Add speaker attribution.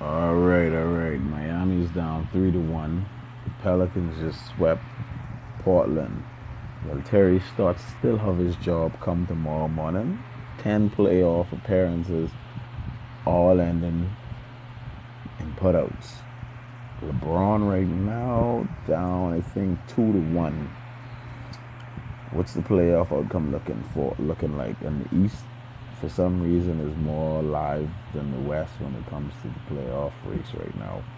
Speaker 1: All right, all right. Miami's down three to one. The Pelicans just swept Portland. Well, Terry Stotts still have his job come tomorrow morning. Ten playoff appearances, all ending in putouts. LeBron right now down, I think two to one. What's the playoff outcome looking for? Looking like in the East? For some reason is more alive than the West when it comes to the playoff race right now.